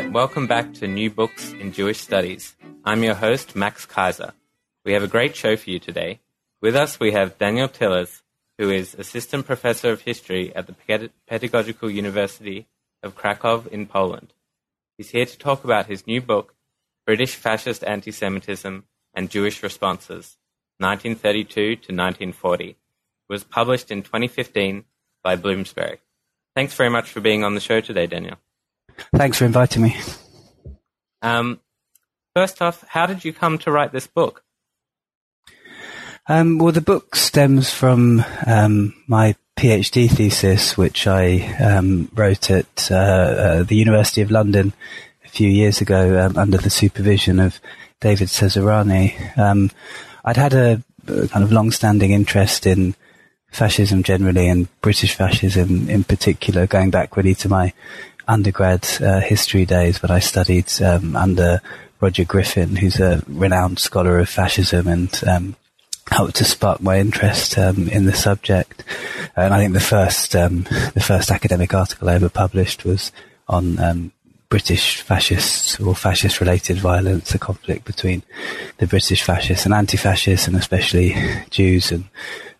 Right, welcome back to New Books in Jewish Studies. I'm your host, Max Kaiser. We have a great show for you today. With us, we have Daniel Tilles, who is Assistant Professor of History at the Pedagogical University of Krakow in Poland. He's here to talk about his new book, British Fascist Anti-Semitism and Jewish Responses, 1932 to 1940. It was published in 2015 by Bloomsbury. Thanks very much for being on the show today, Daniel. Thanks for inviting me. Um, first off, how did you come to write this book? Um, well, the book stems from um, my PhD thesis, which I um, wrote at uh, uh, the University of London a few years ago um, under the supervision of David Cesarani. Um, I'd had a, a kind of long-standing interest in fascism generally and British fascism in particular, going back really to my undergrad uh, history days when I studied um, under Roger Griffin, who's a renowned scholar of fascism and um, helped to spark my interest um, in the subject. And I think the first um, the first academic article I ever published was on um, British fascists or fascist related violence, a conflict between the British fascists and anti-fascists, and especially Jews and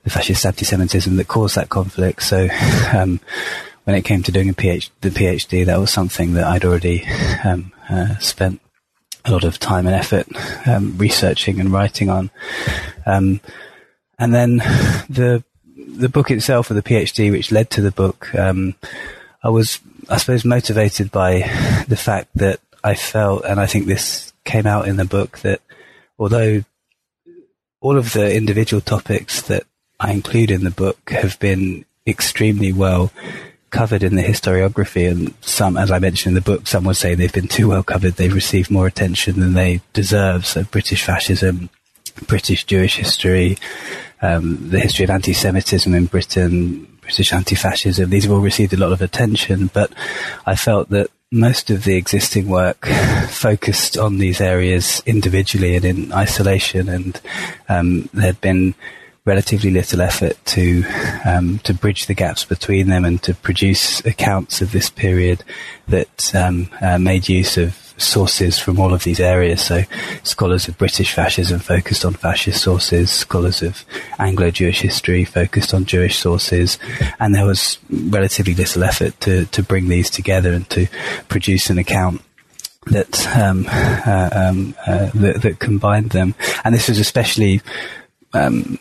the fascist anti-Semitism that caused that conflict. So um, when it came to doing a PhD, the PhD, that was something that I'd already um, uh, spent a lot of time and effort um, researching and writing on. Um, and then the the book itself, or the PhD, which led to the book, um, I was, I suppose, motivated by the fact that I felt, and I think this came out in the book, that although all of the individual topics that I include in the book have been extremely well covered in the historiography, and some, as I mentioned in the book, some would say they've been too well covered. They've received more attention than they deserve. So British fascism, British Jewish history, um, the history of anti-Semitism in Britain, British anti-fascism. These have all received a lot of attention, but I felt that most of the existing work focused on these areas individually and in isolation, and um, there had been relatively little effort to um, to bridge the gaps between them and to produce accounts of this period that um, uh, made use of sources from all of these areas. So, scholars of British fascism focused on fascist sources, scholars of Anglo-Jewish history focused on Jewish sources, and there was relatively little effort to to bring these together and to produce an account that um, uh, um, uh, that, that, combined them. And this was especially um,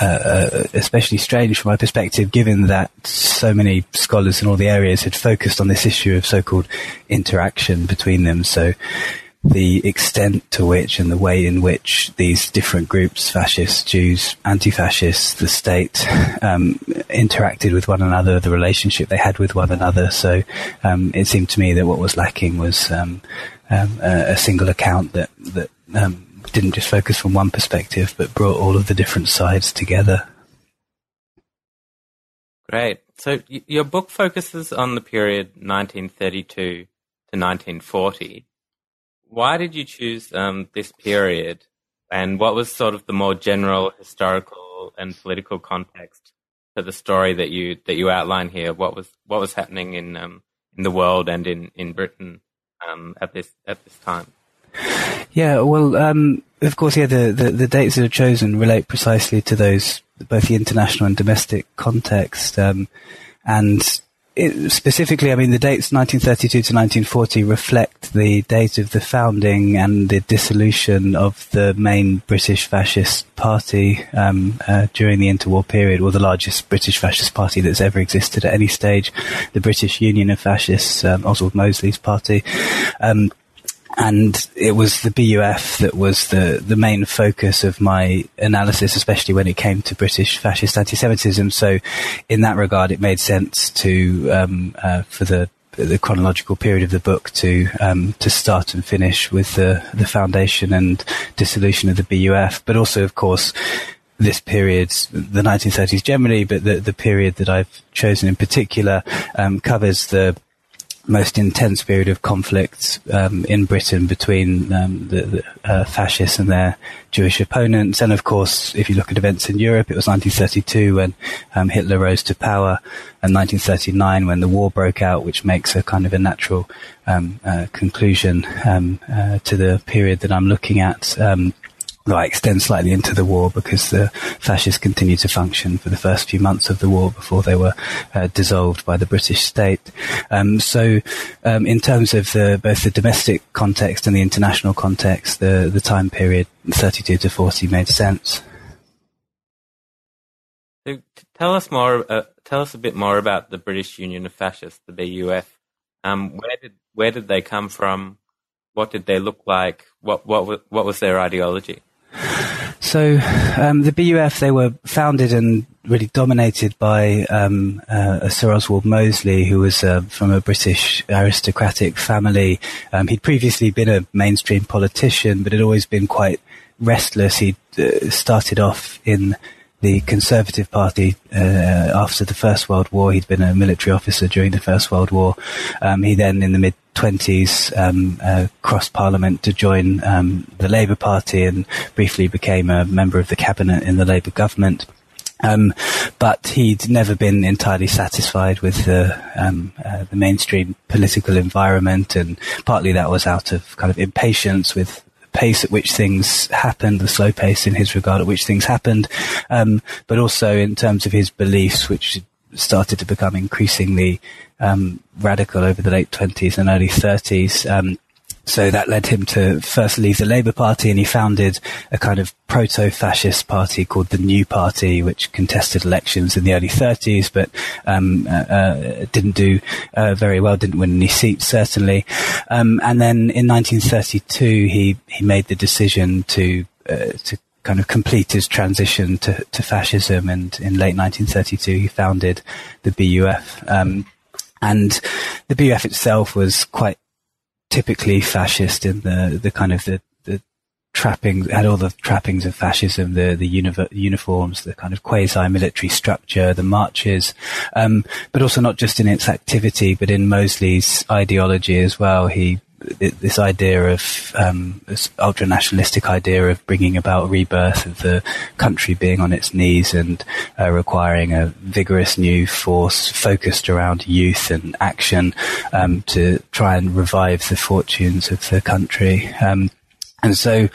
uh, uh, especially strange from my perspective, given that so many scholars in all the areas had focused on this issue of so-called interaction between them. So the extent to which and the way in which these different groups, fascists, Jews, anti-fascists, the state, um, interacted with one another, the relationship they had with one another. So um, it seemed to me that what was lacking was um, um a, a, single account that that um, didn't just focus from one perspective, but brought all of the different sides together. Great. So your book focuses on the period 1932 to 1940. Why did you choose um, this period, and what was sort of the more general historical and political context to the story that you that you outline here? What was what was happening in um, in the world and in in Britain um, at this at this time? Yeah, well, um, of course, yeah, the, the, the, dates that are chosen relate precisely to those, both the international and domestic context. Um, and it, specifically, I mean, the dates 1932 to 1940 reflect the date of the founding and the dissolution of the main British fascist party um, uh, during the interwar period, or the largest British fascist party that's ever existed at any stage, the British Union of Fascists, um, Oswald Mosley's party. Um, and it was the BUF that was the, the main focus of my analysis, especially when it came to British fascist anti-Semitism. So, in that regard, it made sense to um, uh, for the the chronological period of the book to um, to start and finish with the the foundation and dissolution of the BUF, but also, of course, this period, the 1930s generally, but the the period that I've chosen in particular um, covers the most intense period of conflict um, in Britain between um, the, the uh, fascists and their Jewish opponents. And of course, if you look at events in Europe, it was 1932 when um, Hitler rose to power, and 1939 when the war broke out, which makes a kind of a natural um, uh, conclusion um, uh, to the period that I'm looking at. Um, I extend slightly into the war because the fascists continued to function for the first few months of the war before they were uh, dissolved by the British state. Um, so, um, in terms of the, both the domestic context and the international context, the, the time period 32 to 40 made sense. So tell us more. Uh, tell us a bit more about the British Union of Fascists, the BUF. Um, where did where did they come from? What did they look like? What what what was their ideology? So um, the BUF they were founded and really dominated by um, uh, Sir Oswald Mosley, who was uh, from a British aristocratic family. Um, he'd previously been a mainstream politician, but had always been quite restless. He uh, started off in the Conservative Party uh, after the First World War. He'd been a military officer during the First World War. Um, he then, in the mid 20s, um, uh, crossed Parliament to join um, the Labour Party and briefly became a member of the cabinet in the Labour government. Um, but he'd never been entirely satisfied with the, um, uh, the mainstream political environment, and partly that was out of kind of impatience with pace at which things happened, the slow pace in his regard at which things happened, um, but also in terms of his beliefs, which started to become increasingly um, radical over the late 20s and early 30s. Um, so that led him to first leave the Labour Party and he founded a kind of proto-fascist party called the New Party, which contested elections in the early 30s, but um, uh, uh, didn't do uh, very well, didn't win any seats, certainly. Um, and then in 1932, he, he made the decision to, uh, to kind of complete his transition to, to fascism. And in late 1932, he founded the BUF. Um, and the BUF itself was quite typically fascist in the the kind of the the trappings had all the trappings of fascism, the the uni- uniforms, the kind of quasi military structure, the marches, um, but also not just in its activity, but in Mosley's ideology as well. He this idea of um, this ultra nationalistic idea of bringing about rebirth of the country being on its knees and uh, requiring a vigorous new force focused around youth and action um, to try and revive the fortunes of the country. Um, and so,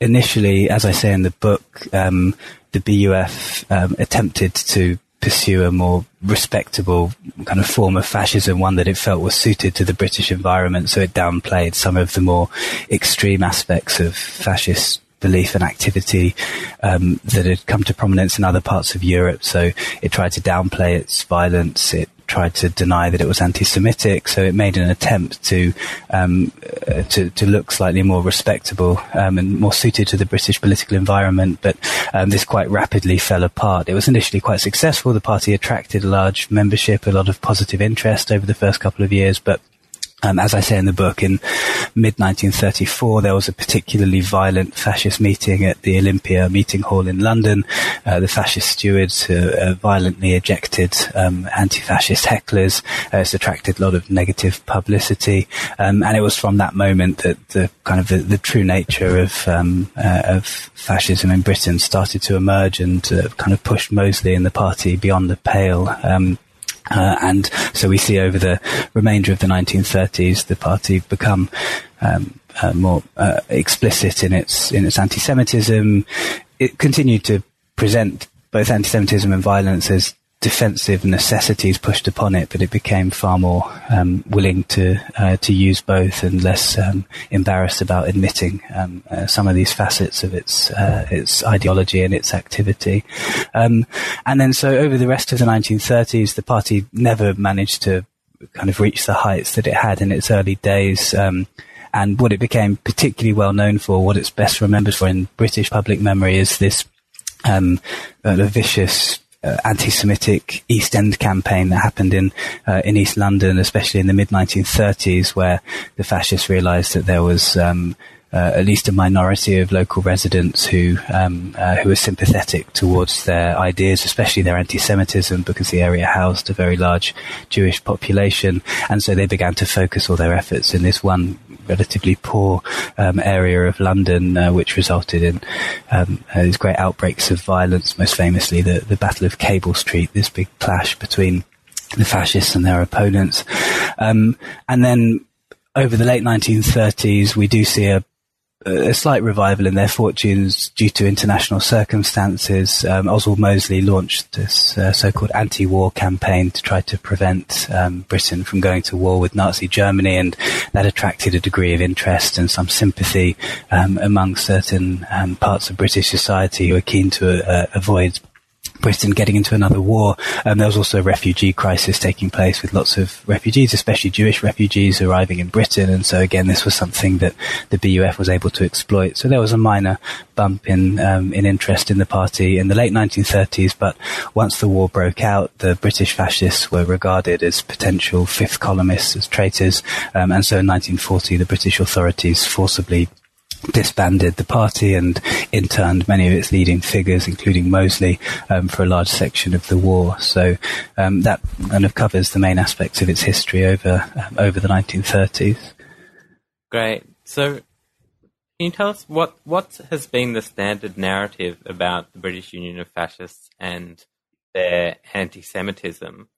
initially, as I say in the book, um, the BUF um, attempted to pursue a more respectable kind of form of fascism, one that it felt was suited to the British environment. So it downplayed some of the more extreme aspects of fascist belief and activity um, that had come to prominence in other parts of Europe. So it tried to downplay its violence. It tried to deny that it was anti-Semitic, so it made an attempt to um, uh, to, to, look slightly more respectable um, and more suited to the British political environment. But um, this quite rapidly fell apart. It was initially quite successful. The party attracted a large membership, a lot of positive interest over the first couple of years, but um, as I say in the book, in mid 1934, there was a particularly violent fascist meeting at the Olympia meeting hall in London. Uh, the fascist stewards uh, violently ejected um, anti-fascist hecklers. Uh, it's attracted a lot of negative publicity, um, and it was from that moment that the kind of the, the true nature of um, uh, of fascism in Britain started to emerge and uh, kind of pushed Mosley and the party beyond the pale. Uh, and so we see over the remainder of the 1930s the party become um, uh, more uh, explicit in its in its anti-Semitism. It continued to present both anti-Semitism and violence as defensive necessities pushed upon it, but it became far more um, willing to uh, to use both and less um, embarrassed about admitting um, uh, some of these facets of its uh, its ideology and its activity. Um, and then, so over the rest of the 1930s, the party never managed to kind of reach the heights that it had in its early days. Um, And what it became particularly well known for, what it's best remembered for in British public memory, is this um, uh, vicious uh, anti-Semitic East End campaign that happened in uh, in East London, especially in the mid 1930s, where the fascists realised that there was um, uh, at least a minority of local residents who um, uh, who were sympathetic towards their ideas, especially their anti-Semitism, because the area housed a very large Jewish population, and so they began to focus all their efforts in this one relatively poor um, area of London, uh, which resulted in um, uh, these great outbreaks of violence. Most famously, the the Battle of Cable Street, this big clash between the fascists and their opponents, um, and then over the late 1930s, we do see a a slight revival in their fortunes due to international circumstances. Um, Oswald Mosley launched this uh, so-called anti-war campaign to try to prevent um, Britain from going to war with Nazi Germany, and that attracted a degree of interest and some sympathy um, among certain um, parts of British society who are keen to uh, avoid Britain getting into another war. Um, there was also a refugee crisis taking place with lots of refugees, especially Jewish refugees arriving in Britain. And so again, this was something that the BUF was able to exploit. So there was a minor bump in um, in interest in the party in the late 1930s. But once the war broke out, the British fascists were regarded as potential fifth columnists, as traitors. Um, and so in 1940, the British authorities forcibly disbanded the party and interned many of its leading figures, including Mosley, um, for a large section of the war. So um, that kind of covers the main aspects of its history over um, over the 1930s. Great. So, can you tell us what what has been the standard narrative about the British Union of Fascists and their anti-Semitism,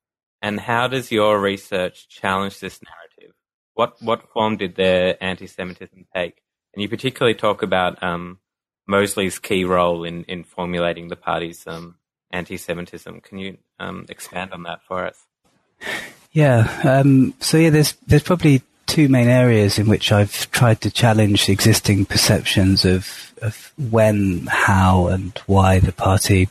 and how does your research challenge this narrative? What what form did their anti-Semitism take? And you particularly talk about um, Mosley's key role in, in formulating the party's um, anti Semitism. Can you um, expand on that for us? Yeah. Um, so, yeah, there's, there's probably two main areas in which I've tried to challenge existing perceptions of, of when, how, and why the party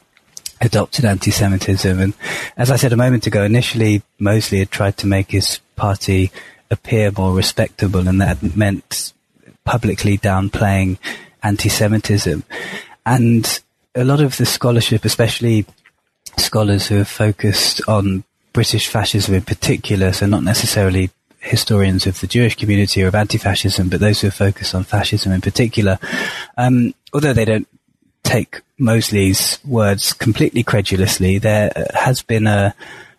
adopted anti-Semitism. And as I said a moment ago, initially Mosley had tried to make his party appear more respectable, and that meant publicly downplaying anti-Semitism. And a lot of the scholarship, especially scholars who have focused on British fascism in particular, so not necessarily historians of the Jewish community or of anti-fascism, but those who have focused on fascism in particular, um, although they don't take Mosley's words completely credulously, there has been a,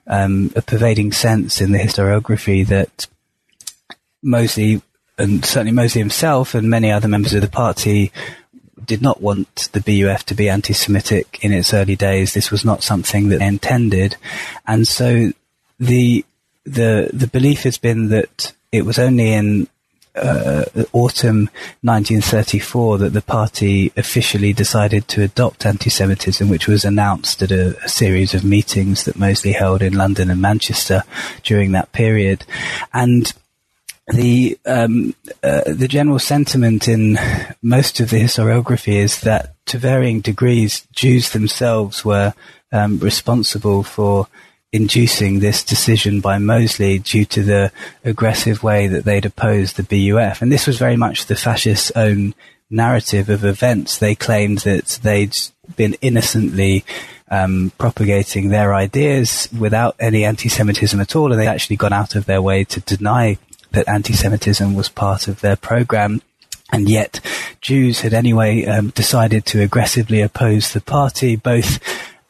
um, a pervading sense in the historiography that Mosley and certainly Mosley himself and many other members of the party did not want the BUF to be anti-Semitic in its early days. This was not something that they intended, and so the the the belief has been that it was only in uh, autumn 1934 that the party officially decided to adopt anti-Semitism, which was announced at a, a, series of meetings that Mosley held in London and Manchester during that period, and the um, uh, the general sentiment in most of the historiography is that, to varying degrees, Jews themselves were um, responsible for inducing this decision by Mosley due to the aggressive way that they'd opposed the BUF, and this was very much the fascists' own narrative of events. They claimed that they'd been innocently um, propagating their ideas without any anti-Semitism at all, and they'd actually gone out of their way to deny that anti-Semitism was part of their program. And yet, Jews had anyway um, decided to aggressively oppose the party, both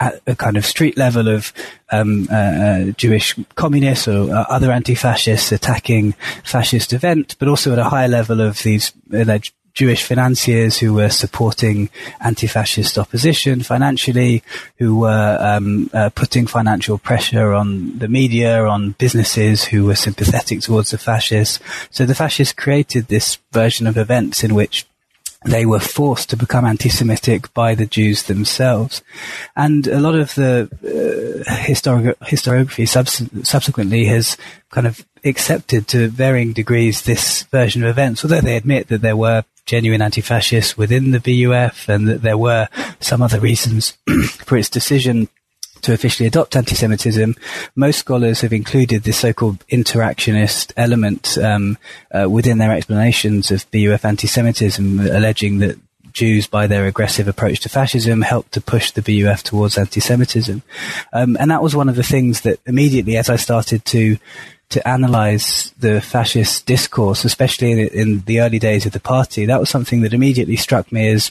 at a kind of street level of um, uh, uh, Jewish communists or uh, other anti-fascists attacking fascist event, but also at a higher level of these alleged Jewish financiers who were supporting anti-fascist opposition financially, who were um, uh, putting financial pressure on the media, on businesses who were sympathetic towards the fascists. So the fascists created this version of events in which they were forced to become anti-Semitic by the Jews themselves. And a lot of the uh, historiography subs- subsequently has kind of accepted to varying degrees this version of events, although they admit that there were genuine anti-fascists within the BUF and that there were some other reasons for its decision to officially adopt anti-Semitism, most scholars have included this so-called interactionist element um, uh, within their explanations of BUF anti-Semitism, alleging that Jews, by their aggressive approach to fascism, helped to push the BUF towards anti-Semitism. Um, and that was one of the things that immediately, as I started to to analyze the fascist discourse, especially in, in, the early days of the party, that was something that immediately struck me as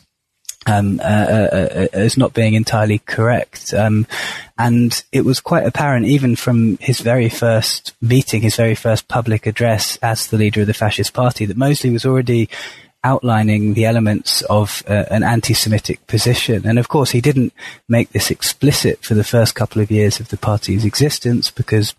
um, uh, uh, uh, as not being entirely correct. Um, and it was quite apparent, even from his very first meeting, his very first public address as the leader of the fascist party, that Mosley was already outlining the elements of uh, an anti-Semitic position. And of course, he didn't make this explicit for the first couple of years of the party's existence because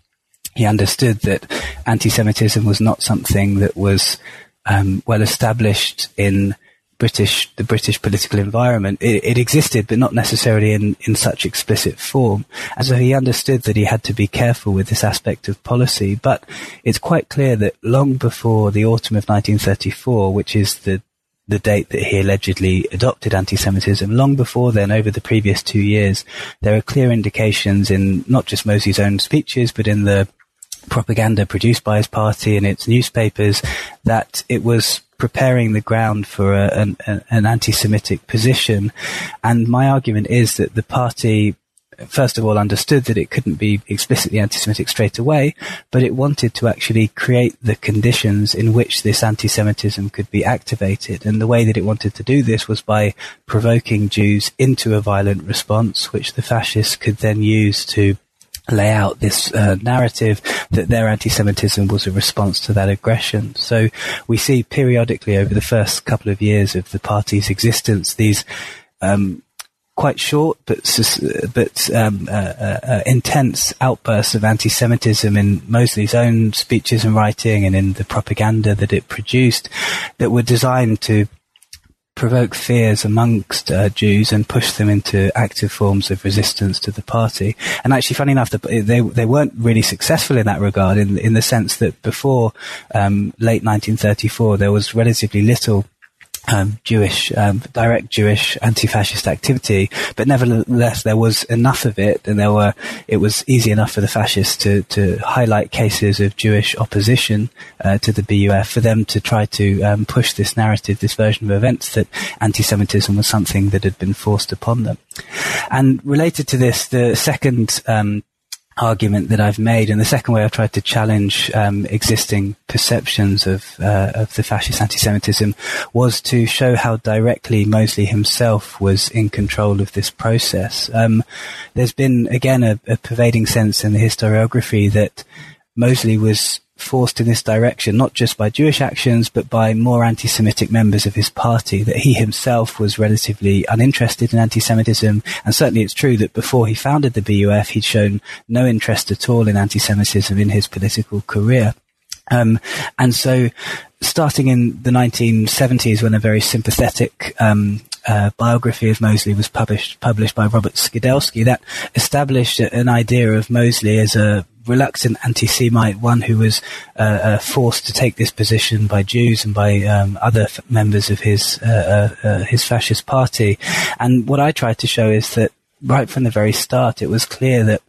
he understood that anti-Semitism was not something that was um, well established in British the British political environment. It, it, existed, but not necessarily in, in such explicit form. And so he understood that he had to be careful with this aspect of policy. But it's quite clear that long before the autumn of 1934, which is the the date that he allegedly adopted anti-Semitism. Long before then, over the previous two years, there are clear indications in not just Mosley's own speeches, but in the propaganda produced by his party and its newspapers that it was preparing the ground for a, an, an anti-Semitic position. And my argument is that the party first of all understood that it couldn't be explicitly anti-Semitic straight away, but it wanted to actually create the conditions in which this anti-Semitism could be activated. And the way that it wanted to do this was by provoking Jews into a violent response, which the fascists could then use to lay out this uh, narrative that their anti-Semitism was a response to that aggression. So we see periodically over the first couple of years of the party's existence these um, quite short but but um, uh, uh, uh, intense outbursts of anti-Semitism in Mosley's own speeches and writing and in the propaganda that it produced that were designed to provoke fears amongst uh, Jews and push them into active forms of resistance to the party. And actually, funny enough, the, they they weren't really successful in that regard, in in the sense that before um, late 1934, there was relatively little um, Jewish, um, direct Jewish anti-fascist activity, but nevertheless there was enough of it, and there were. It was easy enough for the fascists to to highlight cases of Jewish opposition uh, to the BUF for them to try to um, push this narrative, this version of events that anti-Semitism was something that had been forced upon them. And related to this, the second um, argument that I've made, and the second way I've tried to challenge um, existing perceptions of uh, of the fascist anti-Semitism was to show how directly Mosley himself was in control of this process. Um, there's been again a, a pervading sense in the historiography that Mosley was forced in this direction, not just by Jewish actions, but by more anti-Semitic members of his party, that he himself was relatively uninterested in anti-Semitism. And certainly it's true that before he founded the BUF, he'd shown no interest at all in anti-Semitism in his political career. Um, and so starting in the 1970s when a very sympathetic um, uh, biography of Mosley was published published by Robert Skidelsky that established an idea of Mosley as a reluctant anti-Semite, one who was uh, uh, forced to take this position by Jews and by um, other f- members of his uh, uh, uh, his fascist party. And what I tried to show is that right from the very start, it was clear that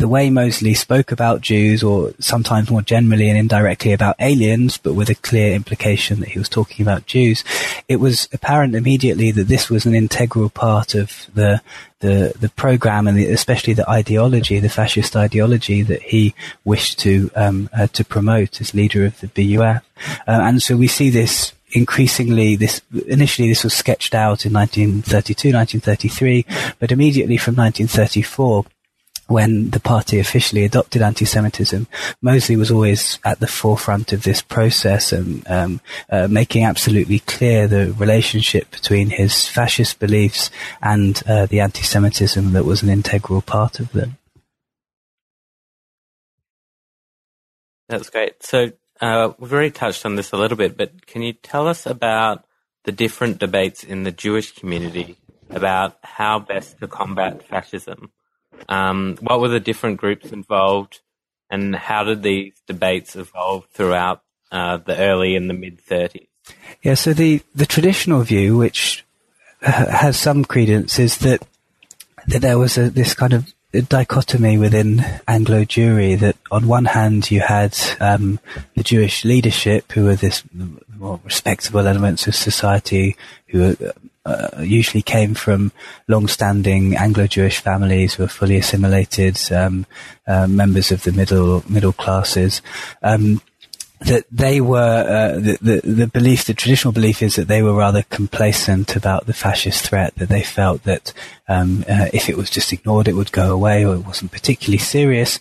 the way Mosley spoke about Jews, or sometimes more generally and indirectly about aliens, but with a clear implication that he was talking about Jews, it was apparent immediately that this was an integral part of the the the program and the, especially the ideology, the fascist ideology that he wished to um, uh, to promote as leader of the BUF, uh, and so we see this increasingly this initially this was sketched out in 1932 1933 but immediately from 1934 when the party officially adopted anti-Semitism, Mosley was always at the forefront of this process and um, uh, making absolutely clear the relationship between his fascist beliefs and uh, the anti-Semitism that was an integral part of them. That's great. So uh, we've already touched on this a little bit, but can you tell us about the different debates in the Jewish community about how best to combat fascism? Um, what were the different groups involved, and how did these debates evolve throughout uh, the early and the mid 30s? Yeah, so the, the traditional view, which has some credence, is that that there was a, this kind of dichotomy within Anglo Jewry that on one hand you had um, the Jewish leadership who were this more respectable elements of society who uh, usually came from long-standing Anglo-Jewish families who were fully assimilated um, uh, members of the middle middle classes. Um, that they were uh, the, the, the belief, the traditional belief is that they were rather complacent about the fascist threat. That they felt that um, uh, if it was just ignored, it would go away, or it wasn't particularly serious.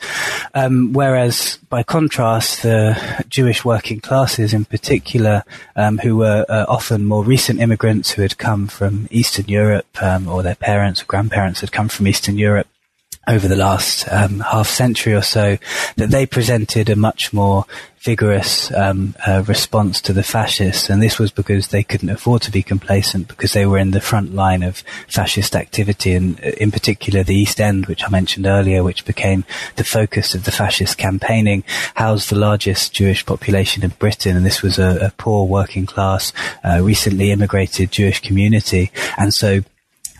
Um, whereas, by contrast, the Jewish working classes, in particular, um, who were uh, often more recent immigrants who had come from Eastern Europe, um, or their parents or grandparents had come from Eastern Europe, over the last um, half century or so, that they presented a much more vigorous um, uh, response to the fascists, and this was because they couldn't afford to be complacent because they were in the front line of fascist activity, and uh, in particular the East End, which I mentioned earlier, which became the focus of the fascist campaigning, housed the largest Jewish population in Britain, and this was a, a poor working class, uh, recently immigrated Jewish community, and so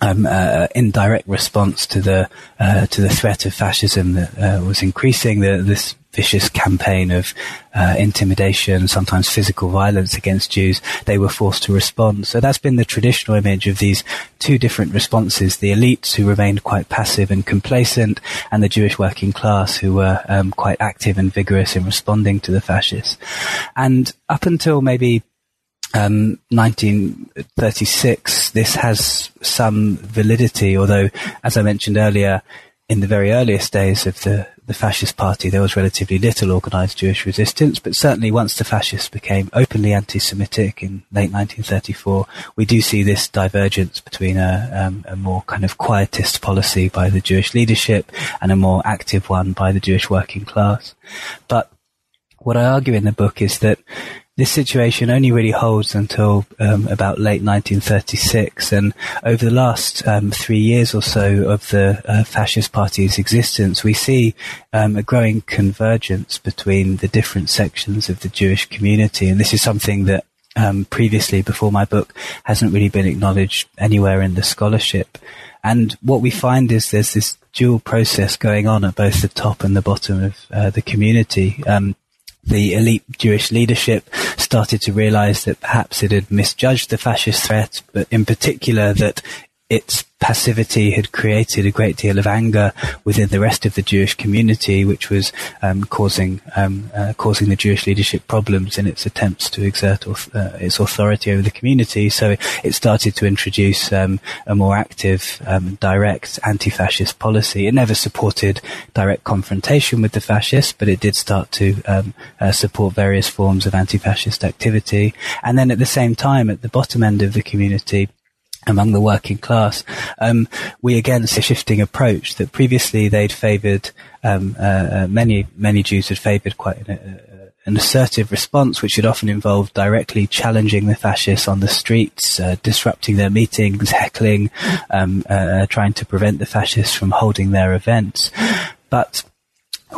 um, uh, in direct response to the uh, to the threat of fascism that uh, was increasing, the, this vicious campaign of uh, intimidation, sometimes physical violence against Jews, they were forced to respond. So that's been the traditional image of these two different responses: the elites who remained quite passive and complacent, and the Jewish working class who were um, quite active and vigorous in responding to the fascists. And up until maybe um, 1936, this has some validity, although, as I mentioned earlier, in the very earliest days of the, the fascist party, there was relatively little organised Jewish resistance, but certainly once the fascists became openly anti-Semitic in late 1934, we do see this divergence between a, um, a more kind of quietist policy by the Jewish leadership and a more active one by the Jewish working class. But what I argue in the book is that this situation only really holds until um, about late 1936, and over the last um, three years or so of the uh, fascist party's existence, we see um, a growing convergence between the different sections of the Jewish community, and this is something that um, previously, before my book, hasn't really been acknowledged anywhere in the scholarship. And what we find is there's this dual process going on at both the top and the bottom of uh, the community. Um, the elite Jewish leadership started to realize that perhaps it had misjudged the fascist threat, but in particular that its passivity had created a great deal of anger within the rest of the Jewish community, which was um, causing um, uh, causing the Jewish leadership problems in its attempts to exert uh, its authority over the community. So it started to introduce um, a more active, um, direct anti-fascist policy. It never supported direct confrontation with the fascists, but it did start to um, uh, support various forms of anti-fascist activity. And then at the same time, at the bottom end of the community, among the working class, um, we again see a shifting approach that previously they'd favoured, um, uh, uh, many, many Jews had favoured quite an, uh, an, assertive response, which had often involved directly challenging the fascists on the streets, uh, disrupting their meetings, heckling, um, uh, uh, trying to prevent the fascists from holding their events. But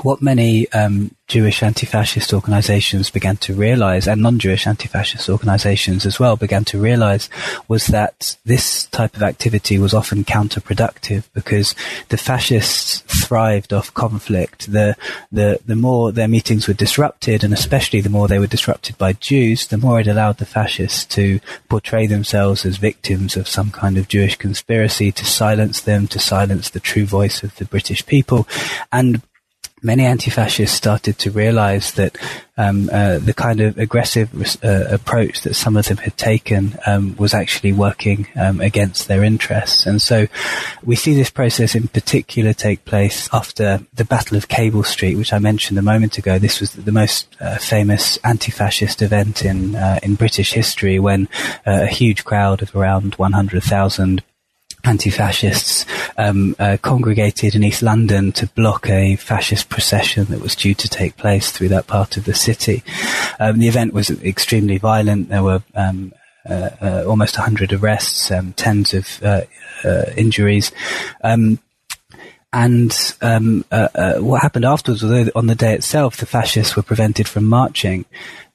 what many um, Jewish anti-fascist organizations began to realize, and non-Jewish anti-fascist organizations as well, began to realize was that this type of activity was often counterproductive because the fascists thrived off conflict. The, the, the more their meetings were disrupted, and especially the more they were disrupted by Jews, the more it allowed the fascists to portray themselves as victims of some kind of Jewish conspiracy to silence them, to silence the true voice of the British people. And many anti-fascists started to realize that um, uh, the kind of aggressive uh, approach that some of them had taken um, was actually working um, against their interests. And so we see this process in particular take place after the Battle of Cable Street, which I mentioned a moment ago. This was the most uh, famous anti-fascist event in uh, in British history when uh, a huge crowd of around 100,000 anti-fascists um, uh, congregated in East London to block a fascist procession that was due to take place through that part of the city. Um, the event was extremely violent. There were um, uh, uh, almost 100 arrests, um, tens of uh, uh, injuries. Um, and um, uh, uh, what happened afterwards, although on the day itself the fascists were prevented from marching,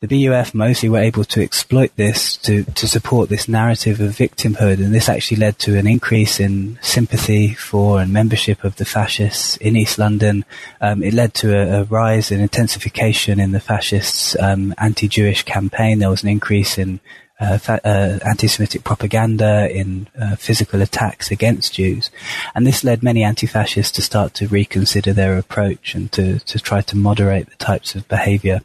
the BUF mostly were able to exploit this to, to support this narrative of victimhood, and this actually led to an increase in sympathy for and membership of the fascists in East London. Um, it led to a, a, rise in intensification in the fascists' um, anti-Jewish campaign. There was an increase in uh, fa- uh, anti-Semitic propaganda, in uh, physical attacks against Jews, and this led many anti-fascists to start to reconsider their approach and to, to try to moderate the types of behaviour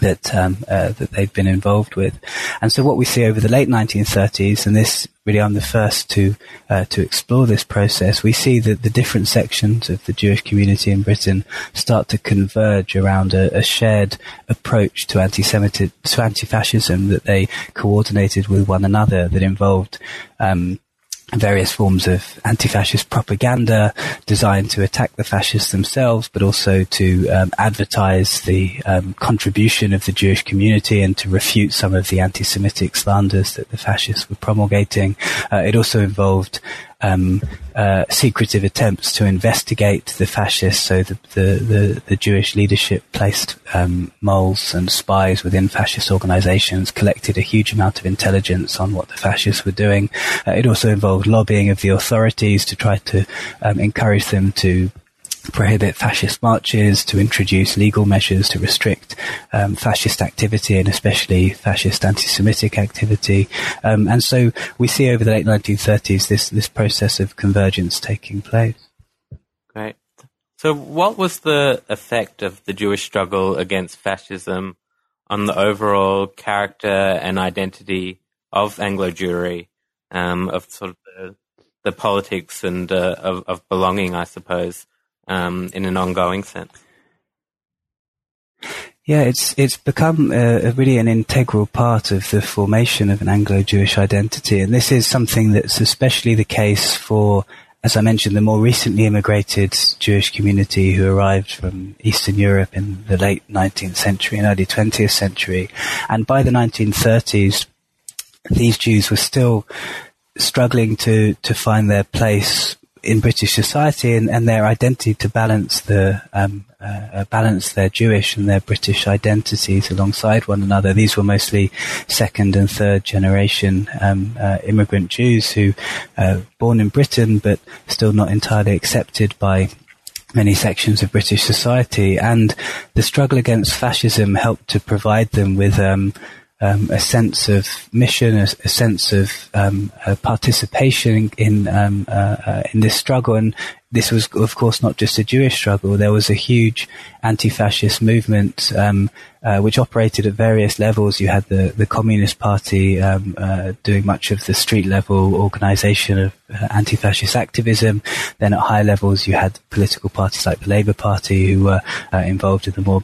that um, uh, that they've been involved with. And so what we see over the late 1930s, and this really I'm the first to uh, to explore this process, we see that the different sections of the Jewish community in Britain start to converge around a, a shared approach to anti-Semitic to anti-fascism that they coordinated with one another that involved. Um, various forms of anti-fascist propaganda designed to attack the fascists themselves, but also to um, advertise the um, contribution of the Jewish community and to refute some of the anti-Semitic slanders that the fascists were promulgating. Uh, it also involved um, uh, secretive attempts to investigate the fascists. So the the, the, the Jewish leadership placed um, moles and spies within fascist organisations, collected a huge amount of intelligence on what the fascists were doing. Uh, it also involved lobbying of the authorities to try to um, encourage them to prohibit fascist marches, to introduce legal measures to restrict um, fascist activity and especially fascist anti-Semitic activity. Um, and so we see over the late 1930s this, this process of convergence taking place. Great. So what was the effect of the Jewish struggle against fascism on the overall character and identity of Anglo Jewry, um, of sort of the, the politics and uh, of, of belonging, I suppose? um, in an ongoing sense. Yeah, it's it's become a, a really an integral part of the formation of an Anglo-Jewish identity, and this is something that's especially the case for, as I mentioned, the more recently immigrated Jewish community who arrived from Eastern Europe in the late 19th century and early 20th century, and by the 1930s, these Jews were still struggling to to find their place in British society and, and, their identity to balance the um, uh, uh, balance their Jewish and their British identities alongside one another. These were mostly second and third generation um, uh, immigrant Jews who uh, born in Britain but still not entirely accepted by many sections of British society. And the struggle against fascism helped to provide them with um, um, a sense of mission, a, a sense of um, participation in um, uh, uh, in this struggle. And this was, of course, not just a Jewish struggle. There was a huge anti-fascist movement um, uh, which operated at various levels. You had the the Communist Party um, uh, doing much of the street level organisation of uh, anti-fascist activism. Then at higher levels, you had political parties like the Labour Party who were uh, involved in the more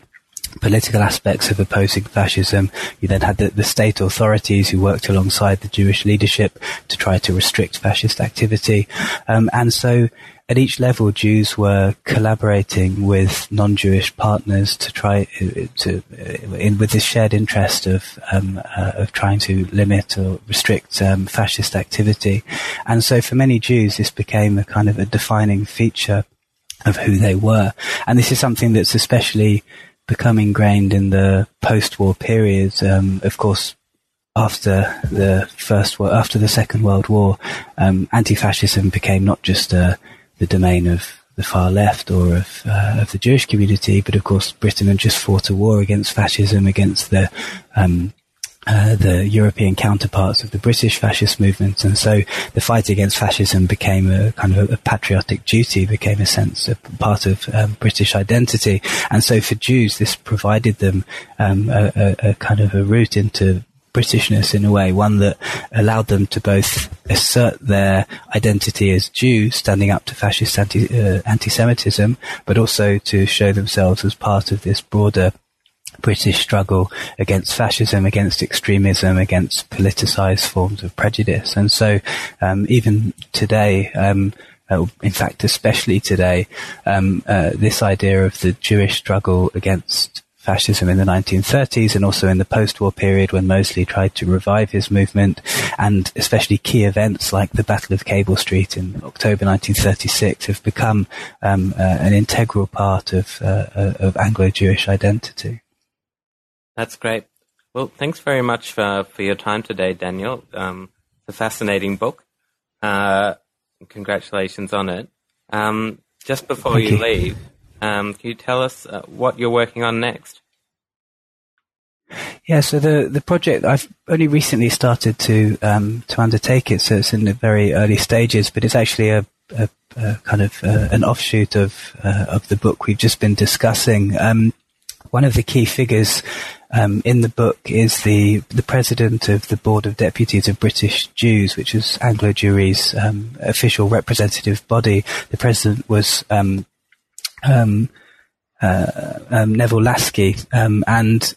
political aspects of opposing fascism. You then had the, the, state authorities who worked alongside the Jewish leadership to try to restrict fascist activity. Um, and so at each level, Jews were collaborating with non-Jewish partners to try uh, to, uh, in, with this shared interest of um, uh, of trying to limit or restrict um, fascist activity. And so, for many Jews, this became a kind of a defining feature of who they were. And this is something that's especially become ingrained in the post-war period. Um, of course, after the first, war, after the Second World War, um, anti-fascism became not just uh, the domain of the far left or of, uh, of the Jewish community, but of course Britain had just fought a war against fascism, against the um, uh, the European counterparts of the British fascist movement, and so the fight against fascism became a kind of a, a patriotic duty, became a sense of part of um, British identity, and so for Jews, this provided them um, a, a, a, kind of a route into Britishness in a way, one that allowed them to both assert their identity as Jews, standing up to fascist anti, uh, anti-Semitism, but also to show themselves as part of this broader British struggle against fascism, against extremism, against politicized forms of prejudice. And so, um, even today, um, uh, in fact, especially today, um, uh, this idea of the Jewish struggle against fascism in the 1930s and also in the post-war period when Mosley tried to revive his movement and especially key events like the Battle of Cable Street in October 1936 have become um, uh, an integral part of, uh, uh, of Anglo-Jewish identity. That's great. Well, thanks very much for, for your time today, Daniel. Um, it's a fascinating book. Uh, congratulations on it. Um, just before you, you, leave, um, can you tell us uh, what you're working on next? Yeah, so the the project I've only recently started to um, to undertake it, so it's in the very early stages. But it's actually a, a, a kind of uh, an offshoot of uh, of the book we've just been discussing. Um, one of the key figures um, in the book is the the president of the board of deputies of British Jews, which is Anglo Jewry's um, official representative body. The president was um, um, uh, um, Neville Laski, um, and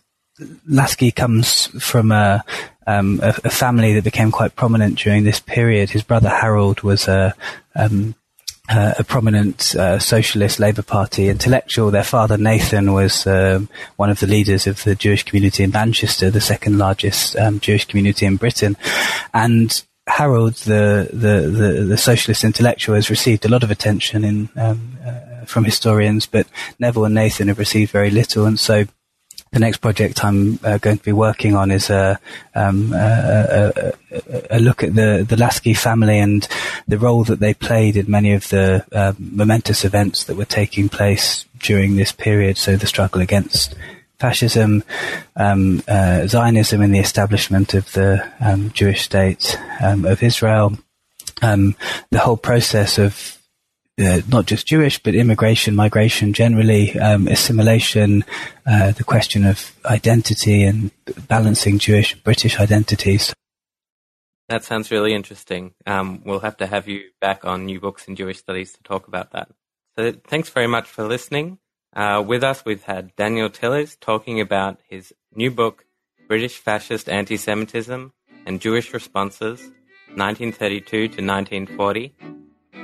Laski comes from a, a, a, family that became quite prominent during this period. His brother Harold was a, um, uh, a prominent uh, socialist Labour Party intellectual. Their father Nathan was um, one of the leaders of the Jewish community in Manchester, the second largest um, Jewish community in Britain, and Harold, the, the, the, the, socialist intellectual, has received a lot of attention in um, uh, from historians, but Neville and Nathan have received very little, and so the next project I'm uh, going to be working on is a, um, a, a, a, look at the, the Laski family and the role that they played in many of the uh, momentous events that were taking place during this period. So the struggle against fascism, um, uh, Zionism, and the establishment of the um, Jewish state um, of Israel. Um, the whole process of uh, not just Jewish, but immigration, migration generally, um, assimilation, uh, the question of identity and balancing Jewish and British identities. That sounds really interesting. Um, we'll have to have you back on New Books in Jewish Studies to talk about that. So thanks very much for listening. Uh, with us, we've had Daniel Tilles talking about his new book, British Fascist Anti-Semitism and Jewish Responses, 1932 to 1940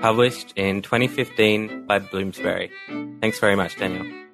published in 2015 by Bloomsbury. Thanks very much, Daniel.